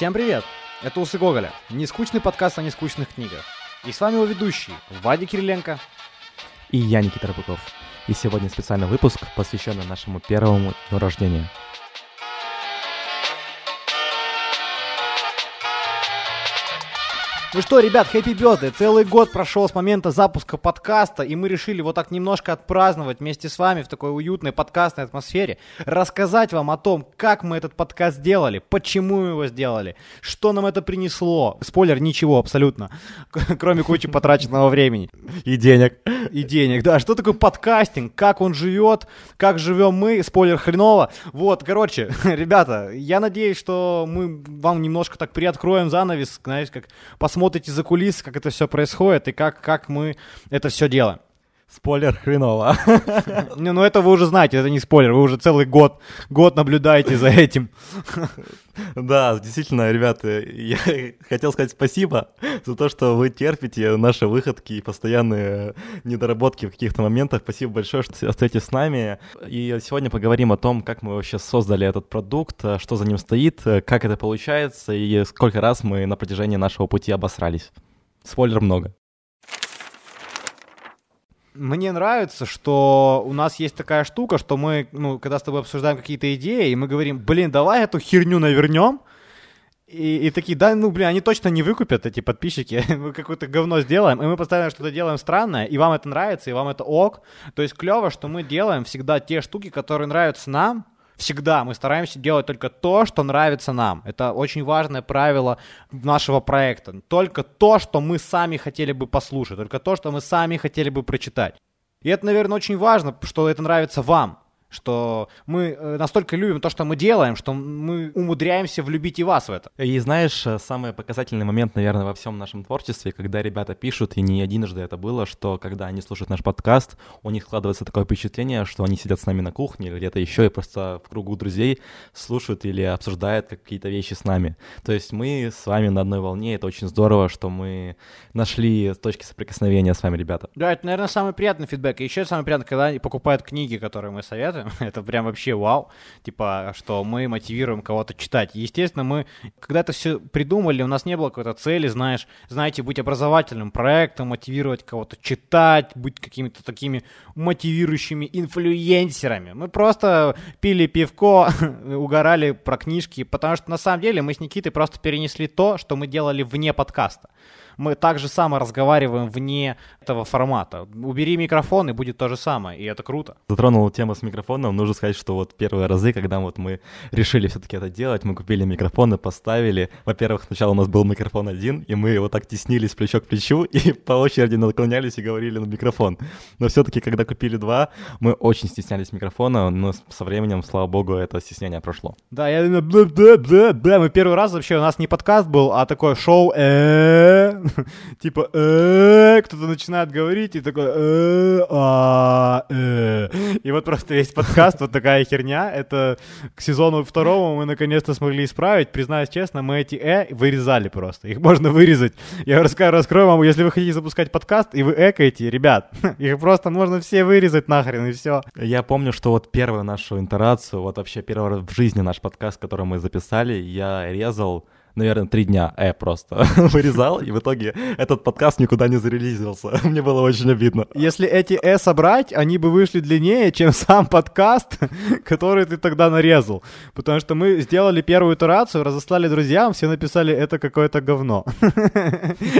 Всем привет! Это Усы Гоголя, нескучный подкаст о нескучных книгах. И с вами его ведущий Вадик Кириленко. И я, Никита Рыбаков. И сегодня специальный выпуск, посвященный нашему первому дню рождения. Ну что, ребят, хэппи birthday. Целый год прошел с момента запуска подкаста, и мы решили вот так немножко отпраздновать вместе с вами в такой уютной подкастной атмосфере, рассказать вам о том, как мы этот подкаст сделали, почему мы его сделали, что нам это принесло. Спойлер, ничего абсолютно, кроме кучи потраченного времени. И денег. И денег, да. Что такое подкастинг, как он живет, как живем мы, спойлер хреново. Вот, короче, ребята, я надеюсь, что мы вам немножко так приоткроем занавес, знаете, как посмотрим смотрите за кулисы, как это все происходит и как, как мы это все делаем. Спойлер хреново. Не, ну это вы уже знаете, это не спойлер, вы уже целый год, год наблюдаете за этим. Да, действительно, ребята, я хотел сказать спасибо за то, что вы терпите наши выходки и постоянные недоработки в каких-то моментах. Спасибо большое, что остаетесь с нами. И сегодня поговорим о том, как мы вообще создали этот продукт, что за ним стоит, как это получается и сколько раз мы на протяжении нашего пути обосрались. Спойлер много. Мне нравится, что у нас есть такая штука, что мы, ну, когда с тобой обсуждаем какие-то идеи, и мы говорим, блин, давай эту херню навернем, и, и такие, да, ну, блин, они точно не выкупят, эти подписчики, мы какое-то говно сделаем, и мы постоянно что-то делаем странное, и вам это нравится, и вам это ок. То есть клево, что мы делаем всегда те штуки, которые нравятся нам, всегда мы стараемся делать только то, что нравится нам. Это очень важное правило нашего проекта. Только то, что мы сами хотели бы послушать, только то, что мы сами хотели бы прочитать. И это, наверное, очень важно, что это нравится вам что мы э, настолько любим то, что мы делаем, что мы умудряемся влюбить и вас в это. И знаешь, э, самый показательный момент, наверное, во всем нашем творчестве, когда ребята пишут, и не единожды это было, что когда они слушают наш подкаст, у них складывается такое впечатление, что они сидят с нами на кухне или где-то еще и просто в кругу друзей слушают или обсуждают какие-то вещи с нами. То есть мы с вами на одной волне, это очень здорово, что мы нашли точки соприкосновения с вами, ребята. Да, это, наверное, самый приятный фидбэк. И еще самый приятный, когда они покупают книги, которые мы советуем, это прям вообще вау, типа, что мы мотивируем кого-то читать. Естественно, мы, когда это все придумали, у нас не было какой-то цели, знаешь, знаете, быть образовательным проектом, мотивировать кого-то читать, быть какими-то такими мотивирующими инфлюенсерами. Мы просто пили пивко, угорали про книжки, потому что на самом деле мы с Никитой просто перенесли то, что мы делали вне подкаста мы так же само разговариваем вне этого формата. Убери микрофон, и будет то же самое, и это круто. Затронул тему с микрофоном, нужно сказать, что вот первые разы, когда вот мы решили все-таки это делать, мы купили микрофоны, поставили. Во-первых, сначала у нас был микрофон один, и мы вот так теснились плечо к плечу, и по очереди наклонялись и говорили на микрофон. Но все-таки, когда купили два, мы очень стеснялись микрофона, но со временем, слава богу, это стеснение прошло. Да, я мы первый раз вообще, у нас не подкаст был, а такое шоу э типа, кто-то начинает говорить, и такой. И вот просто весь подкаст, вот такая херня, это к сезону второму мы наконец-то смогли исправить. Признаюсь честно, мы эти э вырезали просто. Их можно вырезать. Я расскажу, раскрою вам, если вы хотите запускать подкаст, и вы экаете, ребят, их просто можно все вырезать нахрен, и все. Я помню, что вот первую нашу интерацию, вот вообще первый раз в жизни наш подкаст, который мы записали, я резал наверное, три дня э просто вырезал, и в итоге этот подкаст никуда не зарелизился. Мне было очень обидно. Если эти э собрать, они бы вышли длиннее, чем сам подкаст, который ты тогда нарезал. Потому что мы сделали первую итерацию, разослали друзьям, все написали, это какое-то говно.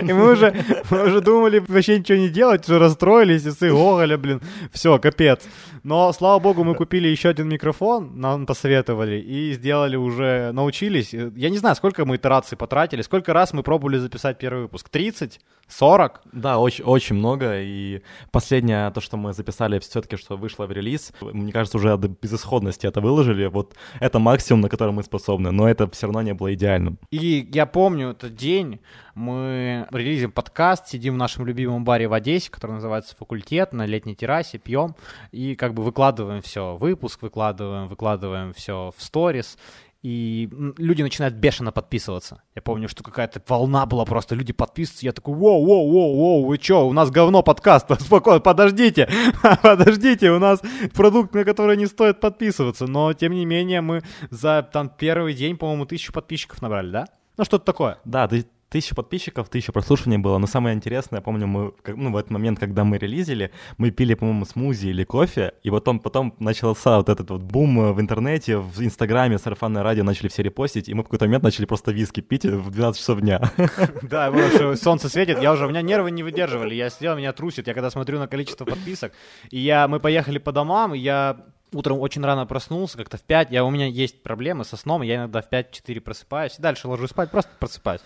И мы уже, мы уже думали вообще ничего не делать, уже расстроились, и сы, Гоголя, блин, все, капец. Но, слава богу, мы купили еще один микрофон, нам посоветовали, и сделали уже, научились. Я не знаю, сколько мы итераций потратили, сколько раз мы пробовали записать первый выпуск? 30? 40? Да, очень, очень много, и последнее, то, что мы записали все-таки, что вышло в релиз, мне кажется, уже до безысходности это выложили, вот это максимум, на который мы способны, но это все равно не было идеальным. И я помню этот день, мы релизим подкаст, сидим в нашем любимом баре в Одессе, который называется «Факультет», на летней террасе, пьем, и как бы выкладываем все, выпуск выкладываем, выкладываем все в сторис, и люди начинают бешено подписываться. Я помню, что какая-то волна была просто, люди подписываются, я такой, воу, воу, воу, воу, вы чё, у нас говно подкаст, спокойно, подождите, подождите, у нас продукт, на который не стоит подписываться, но, тем не менее, мы за там первый день, по-моему, тысячу подписчиков набрали, да? Ну, что-то такое. Да, ты тысяча подписчиков, тысяча прослушиваний было. Но самое интересное, я помню, мы, ну, в этот момент, когда мы релизили, мы пили, по-моему, смузи или кофе, и потом, потом начался вот этот вот бум в интернете, в Инстаграме, сарафанное радио начали все репостить, и мы в какой-то момент начали просто виски пить в 12 часов дня. Да, солнце светит, я уже, у меня нервы не выдерживали, я сидел, меня трусит, я когда смотрю на количество подписок, и я, мы поехали по домам, я утром очень рано проснулся, как-то в 5, я, у меня есть проблемы со сном, я иногда в 5-4 просыпаюсь, и дальше ложусь спать, просто просыпаюсь.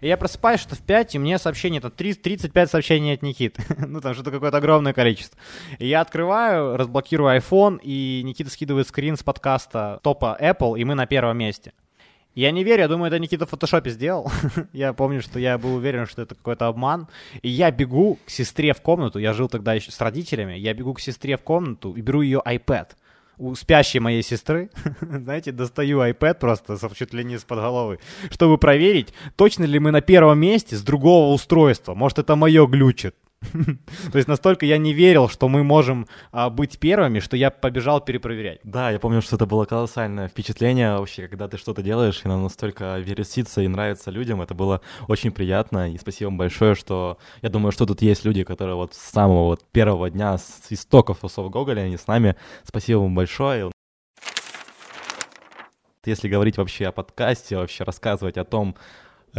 И я просыпаюсь что в 5, и мне сообщение, это 30, 35 сообщений от Никиты, ну там что-то какое-то огромное количество. И я открываю, разблокирую iPhone, и Никита скидывает скрин с подкаста топа Apple, и мы на первом месте. Я не верю, я думаю, это Никита в фотошопе сделал. я помню, что я был уверен, что это какой-то обман. И я бегу к сестре в комнату, я жил тогда еще с родителями, я бегу к сестре в комнату и беру ее iPad у спящей моей сестры, знаете, достаю iPad просто чуть ли не из-под головы, чтобы проверить, точно ли мы на первом месте с другого устройства. Может, это мое глючит. То есть настолько я не верил, что мы можем а, быть первыми, что я побежал перепроверять. Да, я помню, что это было колоссальное впечатление вообще, когда ты что-то делаешь, и оно настолько вересится и нравится людям. Это было очень приятно, и спасибо вам большое, что я думаю, что тут есть люди, которые вот с самого вот первого дня, с истоков усов Гоголя, они с нами. Спасибо вам большое. Если говорить вообще о подкасте, вообще рассказывать о том,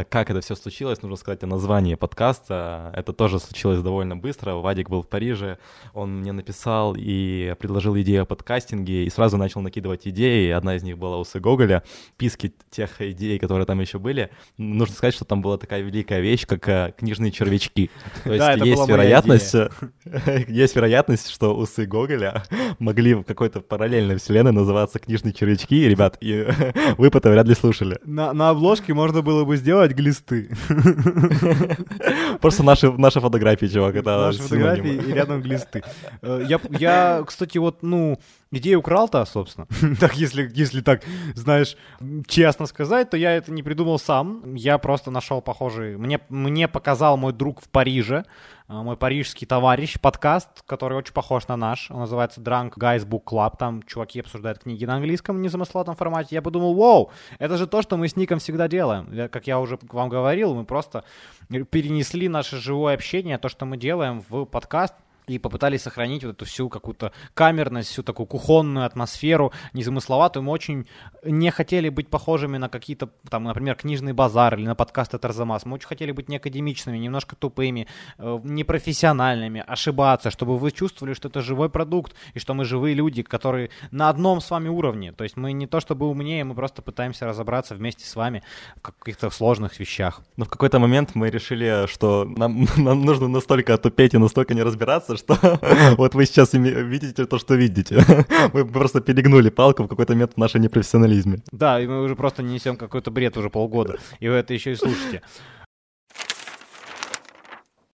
как это все случилось, нужно сказать о названии подкаста. Это тоже случилось довольно быстро. Вадик был в Париже, он мне написал и предложил идею о подкастинге, и сразу начал накидывать идеи. Одна из них была усы Гоголя, писки тех идей, которые там еще были. Нужно сказать, что там была такая великая вещь, как э, книжные червячки. То есть да, есть вероятность, есть вероятность, что усы Гоголя могли в какой-то параллельной вселенной называться книжные червячки, ребят, и вы это вряд ли слушали. На, на обложке можно было бы сделать рисовать глисты. Просто наши, наши фотографии, чувак, это Наши фотографии и рядом глисты. Э, я, я, кстати, вот, ну, идею украл-то, собственно. так, если, если так, знаешь, честно сказать, то я это не придумал сам. Я просто нашел похожий... Мне, мне показал мой друг в Париже, э, мой парижский товарищ, подкаст, который очень похож на наш. Он называется Drunk Guys Book Club. Там чуваки обсуждают книги на английском незамысловатом формате. Я подумал, вау, это же то, что мы с Ником всегда делаем. Как я уже вам говорил, мы просто перенесли наше живое общение, то, что мы делаем в подкаст, и попытались сохранить вот эту всю какую-то камерность, всю такую кухонную атмосферу, незамысловатую. Мы очень не хотели быть похожими на какие-то, там, например, книжный базар или на подкасты Тарзамас. Мы очень хотели быть неакадемичными, немножко тупыми, э, непрофессиональными, ошибаться, чтобы вы чувствовали, что это живой продукт, и что мы живые люди, которые на одном с вами уровне. То есть мы не то чтобы умнее, мы просто пытаемся разобраться вместе с вами в каких-то сложных вещах. Но в какой-то момент мы решили, что нам, нам нужно настолько отупеть и настолько не разбираться, что вот вы сейчас видите то, что видите. Мы просто перегнули палку в какой-то момент в нашем непрофессионализме. Да, и мы уже просто несем какой-то бред уже полгода, и вы это еще и слушаете.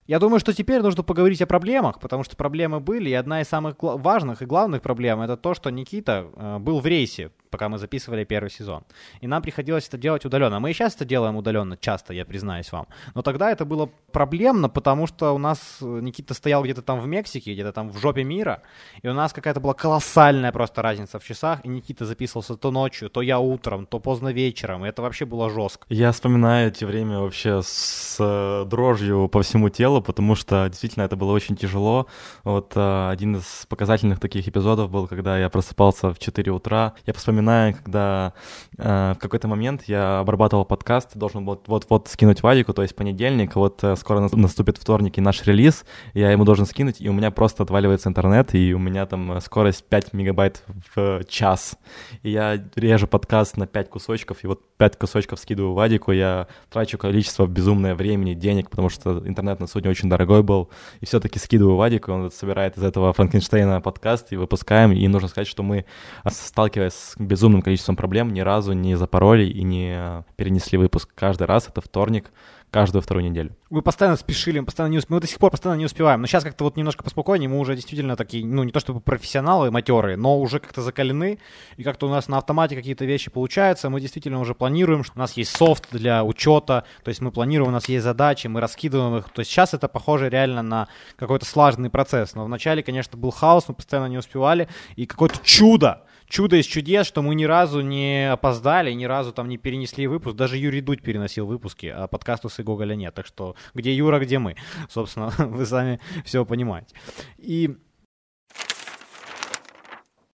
Я думаю, что теперь нужно поговорить о проблемах, потому что проблемы были, и одна из самых важных и главных проблем это то, что Никита э, был в рейсе пока мы записывали первый сезон. И нам приходилось это делать удаленно. Мы и сейчас это делаем удаленно, часто, я признаюсь вам. Но тогда это было проблемно, потому что у нас э, Никита стоял где-то там в Мексике, где-то там в жопе мира, и у нас какая-то была колоссальная просто разница в часах, и Никита записывался то ночью, то я утром, то поздно вечером, и это вообще было жестко. Я вспоминаю эти время вообще с э, дрожью по всему телу, потому что действительно это было очень тяжело. Вот э, один из показательных таких эпизодов был, когда я просыпался в 4 утра. Я вспоминаю вспоминаю, когда э, в какой-то момент я обрабатывал подкаст, должен был вот-вот скинуть Вадику, то есть понедельник, вот э, скоро наступит вторник и наш релиз, я ему должен скинуть, и у меня просто отваливается интернет, и у меня там э, скорость 5 мегабайт в час. И я режу подкаст на 5 кусочков, и вот 5 кусочков скидываю Вадику, я трачу количество безумное времени, денег, потому что интернет на судне очень дорогой был, и все-таки скидываю Вадику, он собирает из этого Франкенштейна подкаст, и выпускаем, и нужно сказать, что мы, сталкиваясь с безумным количеством проблем, ни разу не запороли и не перенесли выпуск. Каждый раз это вторник, каждую вторую неделю. Мы постоянно спешили, мы постоянно не усп... мы до сих пор постоянно не успеваем. Но сейчас как-то вот немножко поспокойнее, мы уже действительно такие, ну не то чтобы профессионалы матерые, но уже как-то закалены, и как-то у нас на автомате какие-то вещи получаются, мы действительно уже планируем, что у нас есть софт для учета, то есть мы планируем, у нас есть задачи, мы раскидываем их, то есть сейчас это похоже реально на какой-то слаженный процесс, но вначале, конечно, был хаос, мы постоянно не успевали, и какое-то чудо, чудо из чудес, что мы ни разу не опоздали, ни разу там не перенесли выпуск. Даже Юрий Дудь переносил выпуски, а подкаста с Гоголя нет. Так что где Юра, где мы? Собственно, вы сами все понимаете. И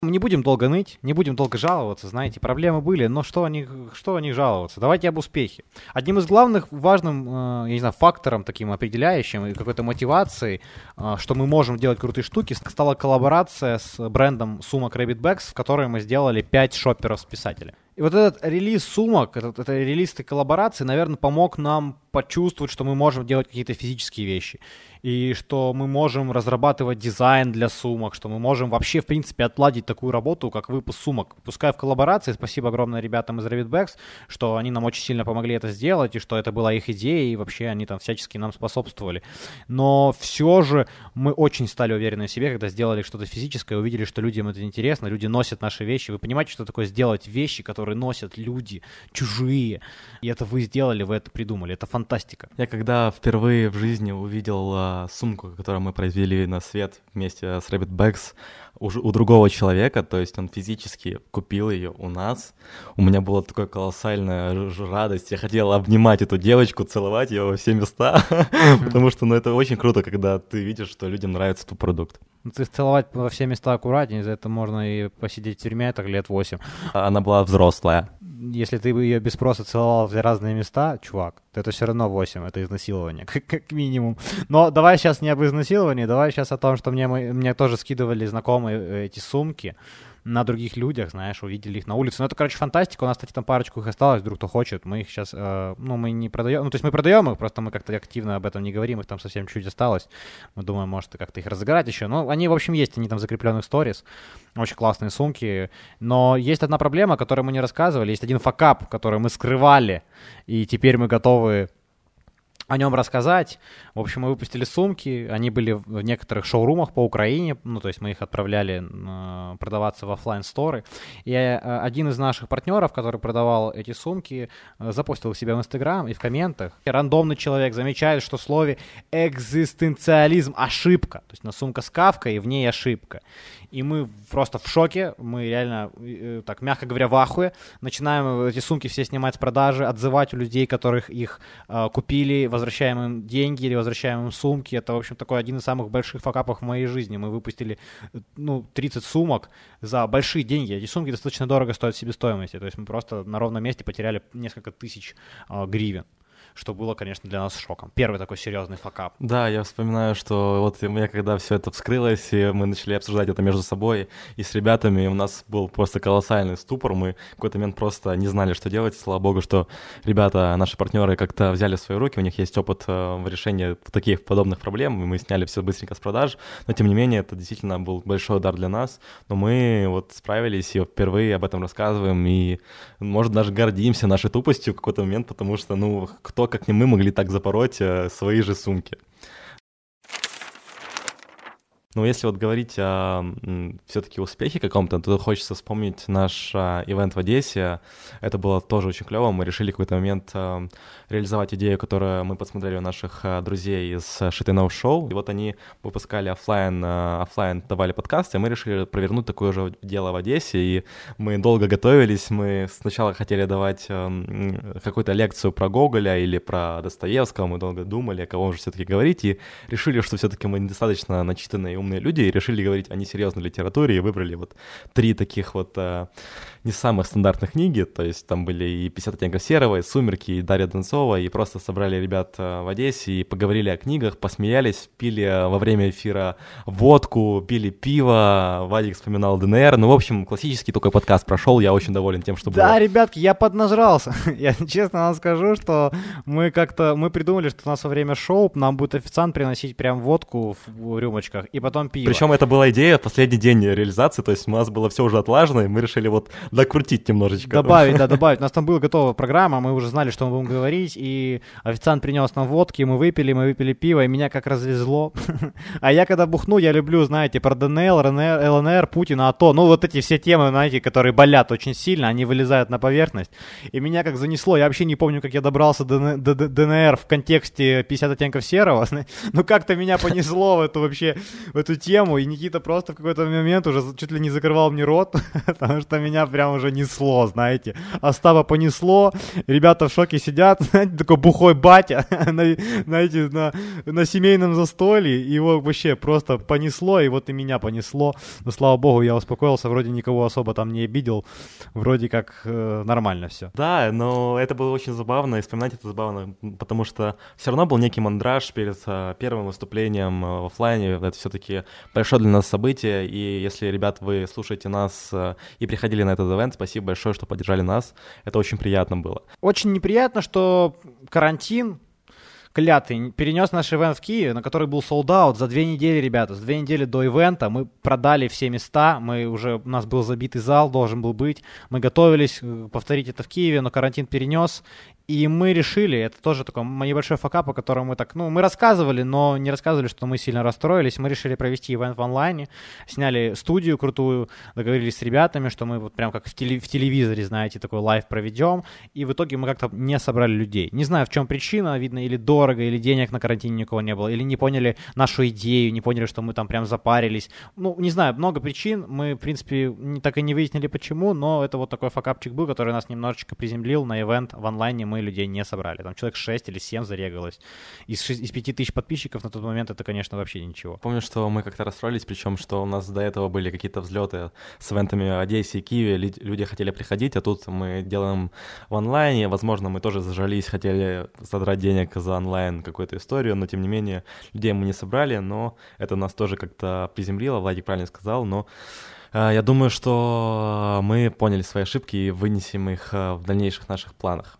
не будем долго ныть, не будем долго жаловаться, знаете, проблемы были, но что о них, что о них жаловаться? Давайте об успехе. Одним из главных важным, э, я не знаю, фактором таким определяющим и какой-то мотивацией, э, что мы можем делать крутые штуки, стала коллаборация с брендом сумок Rabbit Bags, в которой мы сделали 5 шоперов с писателя. И вот этот релиз сумок, этот, этот релиз этой коллаборации, наверное, помог нам почувствовать, что мы можем делать какие-то физические вещи и что мы можем разрабатывать дизайн для сумок, что мы можем вообще, в принципе, отладить такую работу, как выпуск сумок. Пускай в коллаборации, спасибо огромное ребятам из Revitbacks, что они нам очень сильно помогли это сделать, и что это была их идея, и вообще они там всячески нам способствовали. Но все же мы очень стали уверены в себе, когда сделали что-то физическое, увидели, что людям это интересно, люди носят наши вещи. Вы понимаете, что такое сделать вещи, которые носят люди, чужие? И это вы сделали, вы это придумали. Это фантастика. Я когда впервые в жизни увидел а, сумку, которую мы произвели на свет вместе с Rabbit Bags у, у другого человека, то есть он физически купил ее у нас. У меня была такая колоссальная радость. Я хотел обнимать эту девочку, целовать ее во все места, потому что ну, это очень круто, когда ты видишь, что людям нравится твой продукт. Ну, ты целовать во все места аккуратнее, за это можно и посидеть в тюрьме так лет 8. Она была взрослая. Если ты бы ее без спроса целовал в разные места, чувак, то это все равно 8, это изнасилование, как, как минимум. Но давай сейчас не об изнасиловании, давай сейчас о том, что мне, мне тоже скидывали знакомые э, эти сумки, на других людях, знаешь, увидели их на улице. Ну, это, короче, фантастика. У нас, кстати, там парочку их осталось, вдруг кто хочет. Мы их сейчас, э, ну, мы не продаем. Ну, то есть мы продаем их, просто мы как-то активно об этом не говорим. Их там совсем чуть осталось. Мы думаем, может, как-то их разыграть еще. Ну, они, в общем, есть, они там в закрепленных сторис. Очень классные сумки. Но есть одна проблема, о которой мы не рассказывали. Есть один факап, который мы скрывали. И теперь мы готовы о нем рассказать. В общем, мы выпустили сумки, они были в некоторых шоурумах по Украине, ну, то есть мы их отправляли э, продаваться в офлайн сторы И э, один из наших партнеров, который продавал эти сумки, э, запустил себя в Инстаграм и в комментах. И рандомный человек замечает, что в слове экзистенциализм ошибка. То есть на сумка с кавкой, и в ней ошибка и мы просто в шоке, мы реально, так, мягко говоря, в ахуе, начинаем эти сумки все снимать с продажи, отзывать у людей, которых их купили, возвращаем им деньги или возвращаем им сумки, это, в общем, такой один из самых больших факапов в моей жизни, мы выпустили, ну, 30 сумок за большие деньги, эти сумки достаточно дорого стоят себестоимости, то есть мы просто на ровном месте потеряли несколько тысяч э, гривен что было, конечно, для нас шоком. Первый такой серьезный факап. Да, я вспоминаю, что вот я когда все это вскрылось, и мы начали обсуждать это между собой и с ребятами, у нас был просто колоссальный ступор, мы в какой-то момент просто не знали, что делать. Слава богу, что ребята, наши партнеры как-то взяли свои руки, у них есть опыт э, в решении таких подобных проблем, и мы сняли все быстренько с продаж, но тем не менее это действительно был большой удар для нас, но мы вот справились и впервые об этом рассказываем, и, может, даже гордимся нашей тупостью в какой-то момент, потому что, ну, кто как не мы могли так запороть э, свои же сумки. Но если вот говорить о все-таки успехе каком-то, то хочется вспомнить наш а, ивент в Одессе. Это было тоже очень клево. Мы решили в какой-то момент а, реализовать идею, которую мы посмотрели у наших а, друзей из Shitty Show. И вот они выпускали офлайн, офлайн давали подкасты, и мы решили провернуть такое же дело в Одессе. И мы долго готовились. Мы сначала хотели давать какую-то лекцию про Гоголя или про Достоевского. Мы долго думали, о кого же все-таки говорить, и решили, что все-таки мы недостаточно начитанные и умные люди и решили говорить о несерьезной литературе и выбрали вот три таких вот а, не самых стандартных книги, то есть там были и 50 оттенков серого, и «Сумерки», и Дарья Донцова, и просто собрали ребят а, в Одессе и поговорили о книгах, посмеялись, пили а, во время эфира водку, пили пиво, Вадик вспоминал ДНР, ну, в общем, классический такой подкаст прошел, я очень доволен тем, что было. Да, ребятки, я поднажрался, я честно вам скажу, что мы как-то, мы придумали, что у нас во время шоу нам будет официант приносить прям водку в рюмочках, и потом потом пиво. Причем это была идея последний день реализации, то есть у нас было все уже отлажено, и мы решили вот докрутить немножечко. Добавить, да, добавить. У нас там была готова программа, мы уже знали, что мы будем говорить, и официант принес нам водки, мы выпили, мы выпили пиво, и меня как развезло. А я когда бухну, я люблю, знаете, про ДНЛ, ЛНР, Путина, АТО, ну вот эти все темы, знаете, которые болят очень сильно, они вылезают на поверхность. И меня как занесло, я вообще не помню, как я добрался до ДНР в контексте 50 оттенков серого, ну как-то меня понесло в эту вообще, в эту тему, и Никита просто в какой-то момент уже чуть ли не закрывал мне рот, потому что меня прям уже несло, знаете. Остапа понесло, ребята в шоке сидят, знаете, такой бухой батя, на, знаете, на, на семейном застолье, его вообще просто понесло, и вот и меня понесло. Но, слава богу, я успокоился, вроде никого особо там не обидел, вроде как э, нормально все. Да, но это было очень забавно, и вспоминать это забавно, потому что все равно был некий мандраж перед э, первым выступлением э, в офлайне. Это все-таки большое для нас событие, и если, ребят, вы слушаете нас э, и приходили на этот ивент, спасибо большое, что поддержали нас. Это очень приятно было. Очень неприятно, что карантин клятый перенес наш ивент в Киеве, на который был солдат за две недели, ребята. За две недели до ивента мы продали все места, мы уже, у нас был забитый зал, должен был быть. Мы готовились повторить это в Киеве, но карантин перенес, и мы решили, это тоже такой небольшой факап, о котором мы так, ну, мы рассказывали, но не рассказывали, что мы сильно расстроились. Мы решили провести ивент в онлайне, сняли студию крутую, договорились с ребятами, что мы вот прям как в, теле, в телевизоре, знаете, такой live проведем. И в итоге мы как-то не собрали людей. Не знаю, в чем причина, видно, или дорого, или денег на карантине никого не было, или не поняли нашу идею, не поняли, что мы там прям запарились. Ну, не знаю, много причин. Мы, в принципе, так и не выяснили почему, но это вот такой факапчик был, который нас немножечко приземлил на ивент в онлайне. Мы мы людей не собрали. Там человек 6 или 7 зарегалось. Из, 6, из 5 тысяч подписчиков на тот момент это, конечно, вообще ничего. Помню, что мы как-то расстроились, причем, что у нас до этого были какие-то взлеты с ивентами в Одессе и Киеве, люди хотели приходить, а тут мы делаем в онлайне, возможно, мы тоже зажались, хотели содрать денег за онлайн какую-то историю, но тем не менее людей мы не собрали, но это нас тоже как-то приземлило, Владик правильно сказал, но э, я думаю, что мы поняли свои ошибки и вынесем их э, в дальнейших наших планах.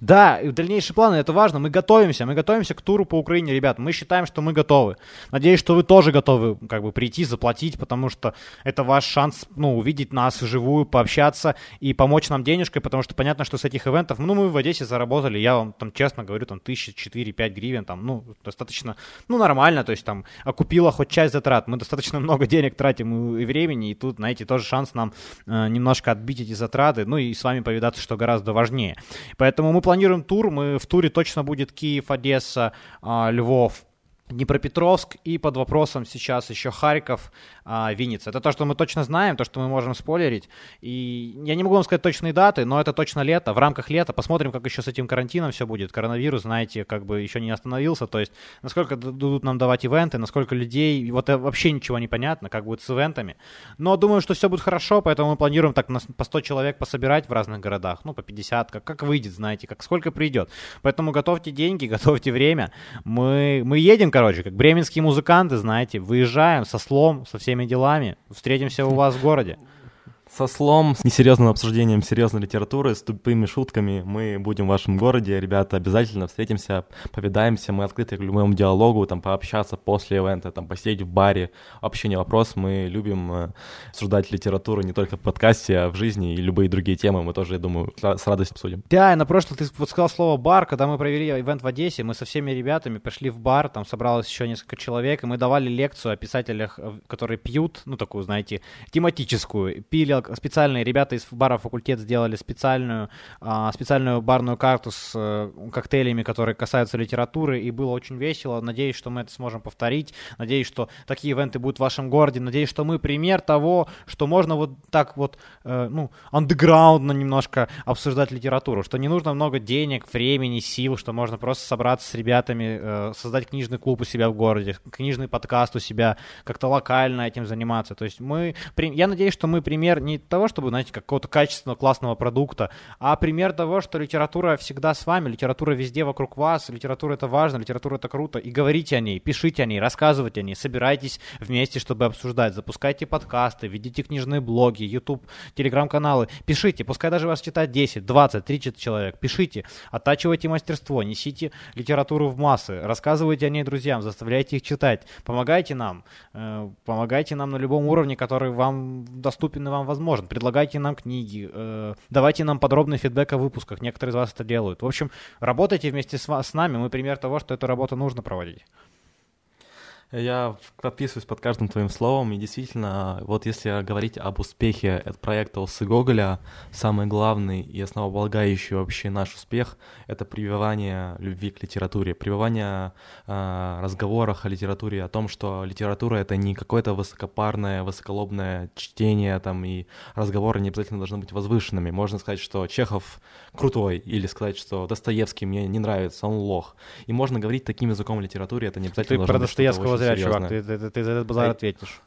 Да, и дальнейшие планы, это важно. Мы готовимся, мы готовимся к туру по Украине, ребят. Мы считаем, что мы готовы. Надеюсь, что вы тоже готовы как бы прийти, заплатить, потому что это ваш шанс, ну, увидеть нас вживую, пообщаться и помочь нам денежкой, потому что понятно, что с этих ивентов, ну, мы в Одессе заработали, я вам там честно говорю, там тысяча, четыре, пять гривен, там, ну, достаточно, ну, нормально, то есть там окупила хоть часть затрат. Мы достаточно много денег тратим и времени, и тут, знаете, тоже шанс нам э, немножко отбить эти затраты, ну, и с вами повидаться, что гораздо важнее. Поэтому мы планируем тур. Мы в туре точно будет Киев, Одесса, а, Львов, Днепропетровск и под вопросом сейчас еще Харьков, а, Винница. Это то, что мы точно знаем, то, что мы можем спойлерить. И я не могу вам сказать точные даты, но это точно лето, в рамках лета. Посмотрим, как еще с этим карантином все будет. Коронавирус, знаете, как бы еще не остановился. То есть, насколько дадут нам давать ивенты, насколько людей, вот вообще ничего не понятно, как будет с ивентами. Но думаю, что все будет хорошо, поэтому мы планируем так по 100 человек пособирать в разных городах, ну, по 50, как, как выйдет, знаете, как сколько придет. Поэтому готовьте деньги, готовьте время. Мы, мы едем, короче, как бременские музыканты, знаете, выезжаем со слом, со всеми делами. Встретимся у вас в городе со слом, с несерьезным обсуждением серьезной литературы, с тупыми шутками мы будем в вашем городе. Ребята, обязательно встретимся, повидаемся, мы открыты к любому диалогу, там, пообщаться после ивента, там, посидеть в баре. Вообще не вопрос, мы любим э, обсуждать литературу не только в подкасте, а в жизни и любые другие темы мы тоже, я думаю, с радостью обсудим. Да, на прошлом ты вот сказал слово «бар», когда мы провели ивент в Одессе, мы со всеми ребятами пошли в бар, там собралось еще несколько человек, и мы давали лекцию о писателях, э, которые пьют, ну, такую, знаете, тематическую, пили специальные ребята из бара факультет сделали специальную, а, специальную барную карту с э, коктейлями, которые касаются литературы, и было очень весело. Надеюсь, что мы это сможем повторить. Надеюсь, что такие ивенты будут в вашем городе. Надеюсь, что мы пример того, что можно вот так вот, э, ну, андеграундно немножко обсуждать литературу, что не нужно много денег, времени, сил, что можно просто собраться с ребятами, э, создать книжный клуб у себя в городе, книжный подкаст у себя, как-то локально этим заниматься. То есть мы, я надеюсь, что мы пример не того, чтобы, знаете, какого-то качественного, классного продукта, а пример того, что литература всегда с вами, литература везде вокруг вас, литература это важно, литература это круто, и говорите о ней, пишите о ней, рассказывайте о ней, собирайтесь вместе, чтобы обсуждать, запускайте подкасты, ведите книжные блоги, YouTube, телеграм-каналы, пишите, пускай даже вас читает 10, 20, 30 человек, пишите, оттачивайте мастерство, несите литературу в массы, рассказывайте о ней друзьям, заставляйте их читать, помогайте нам, э, помогайте нам на любом уровне, который вам доступен и вам возможен возможен. Предлагайте нам книги, э, давайте нам подробный фидбэк о выпусках. Некоторые из вас это делают. В общем, работайте вместе с, с нами. Мы пример того, что эту работу нужно проводить. Я подписываюсь под каждым твоим словом, и действительно, вот если говорить об успехе от проекта «Усы Гоголя», самый главный и основополагающий вообще наш успех — это прививание любви к литературе, прививание э, разговорах о литературе, о том, что литература — это не какое-то высокопарное, высоколобное чтение, там, и разговоры не обязательно должны быть возвышенными. Можно сказать, что Чехов крутой, или сказать, что Достоевский мне не нравится, он лох. И можно говорить таким языком литературе, это не обязательно Ты про Достоевского зря, чувак, ты, ты, ты за этот базар ответишь.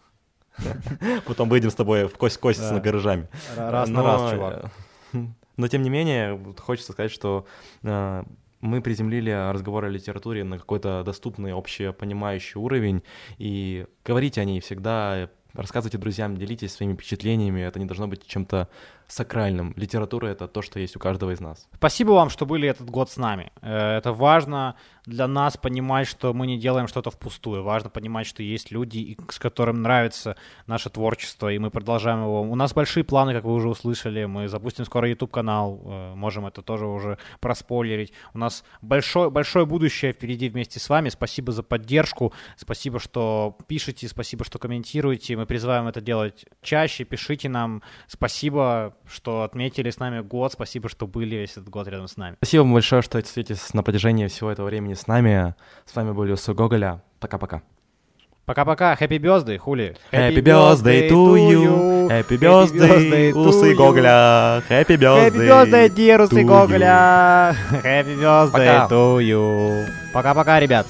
Потом выйдем с тобой в кость-кость с гаражами. Раз на раз, чувак. Но тем не менее, хочется сказать, что э, мы приземлили разговор о литературе на какой-то доступный, общепонимающий уровень, и говорите о ней всегда, рассказывайте друзьям, делитесь своими впечатлениями, это не должно быть чем-то сакральным. Литература — это то, что есть у каждого из нас. Спасибо вам, что были этот год с нами. Э, это важно для нас понимать, что мы не делаем что-то впустую. Важно понимать, что есть люди, с которым нравится наше творчество, и мы продолжаем его. У нас большие планы, как вы уже услышали. Мы запустим скоро YouTube-канал, э, можем это тоже уже проспойлерить. У нас большое, большое будущее впереди вместе с вами. Спасибо за поддержку, спасибо, что пишете, спасибо, что комментируете. Мы призываем это делать чаще. Пишите нам. Спасибо что отметили с нами год. Спасибо, что были весь этот год рядом с нами. Спасибо вам большое, что светитесь на протяжении всего этого времени с нами. С вами был Юсу Гоголя. Пока-пока. Пока-пока. Happy birthday, хули. Happy birthday to you. Happy birthday, Усы Гоголя. Happy birthday. Happy birthday, dear Усы Гоголя. Happy birthday to you. Пока-пока, ребят.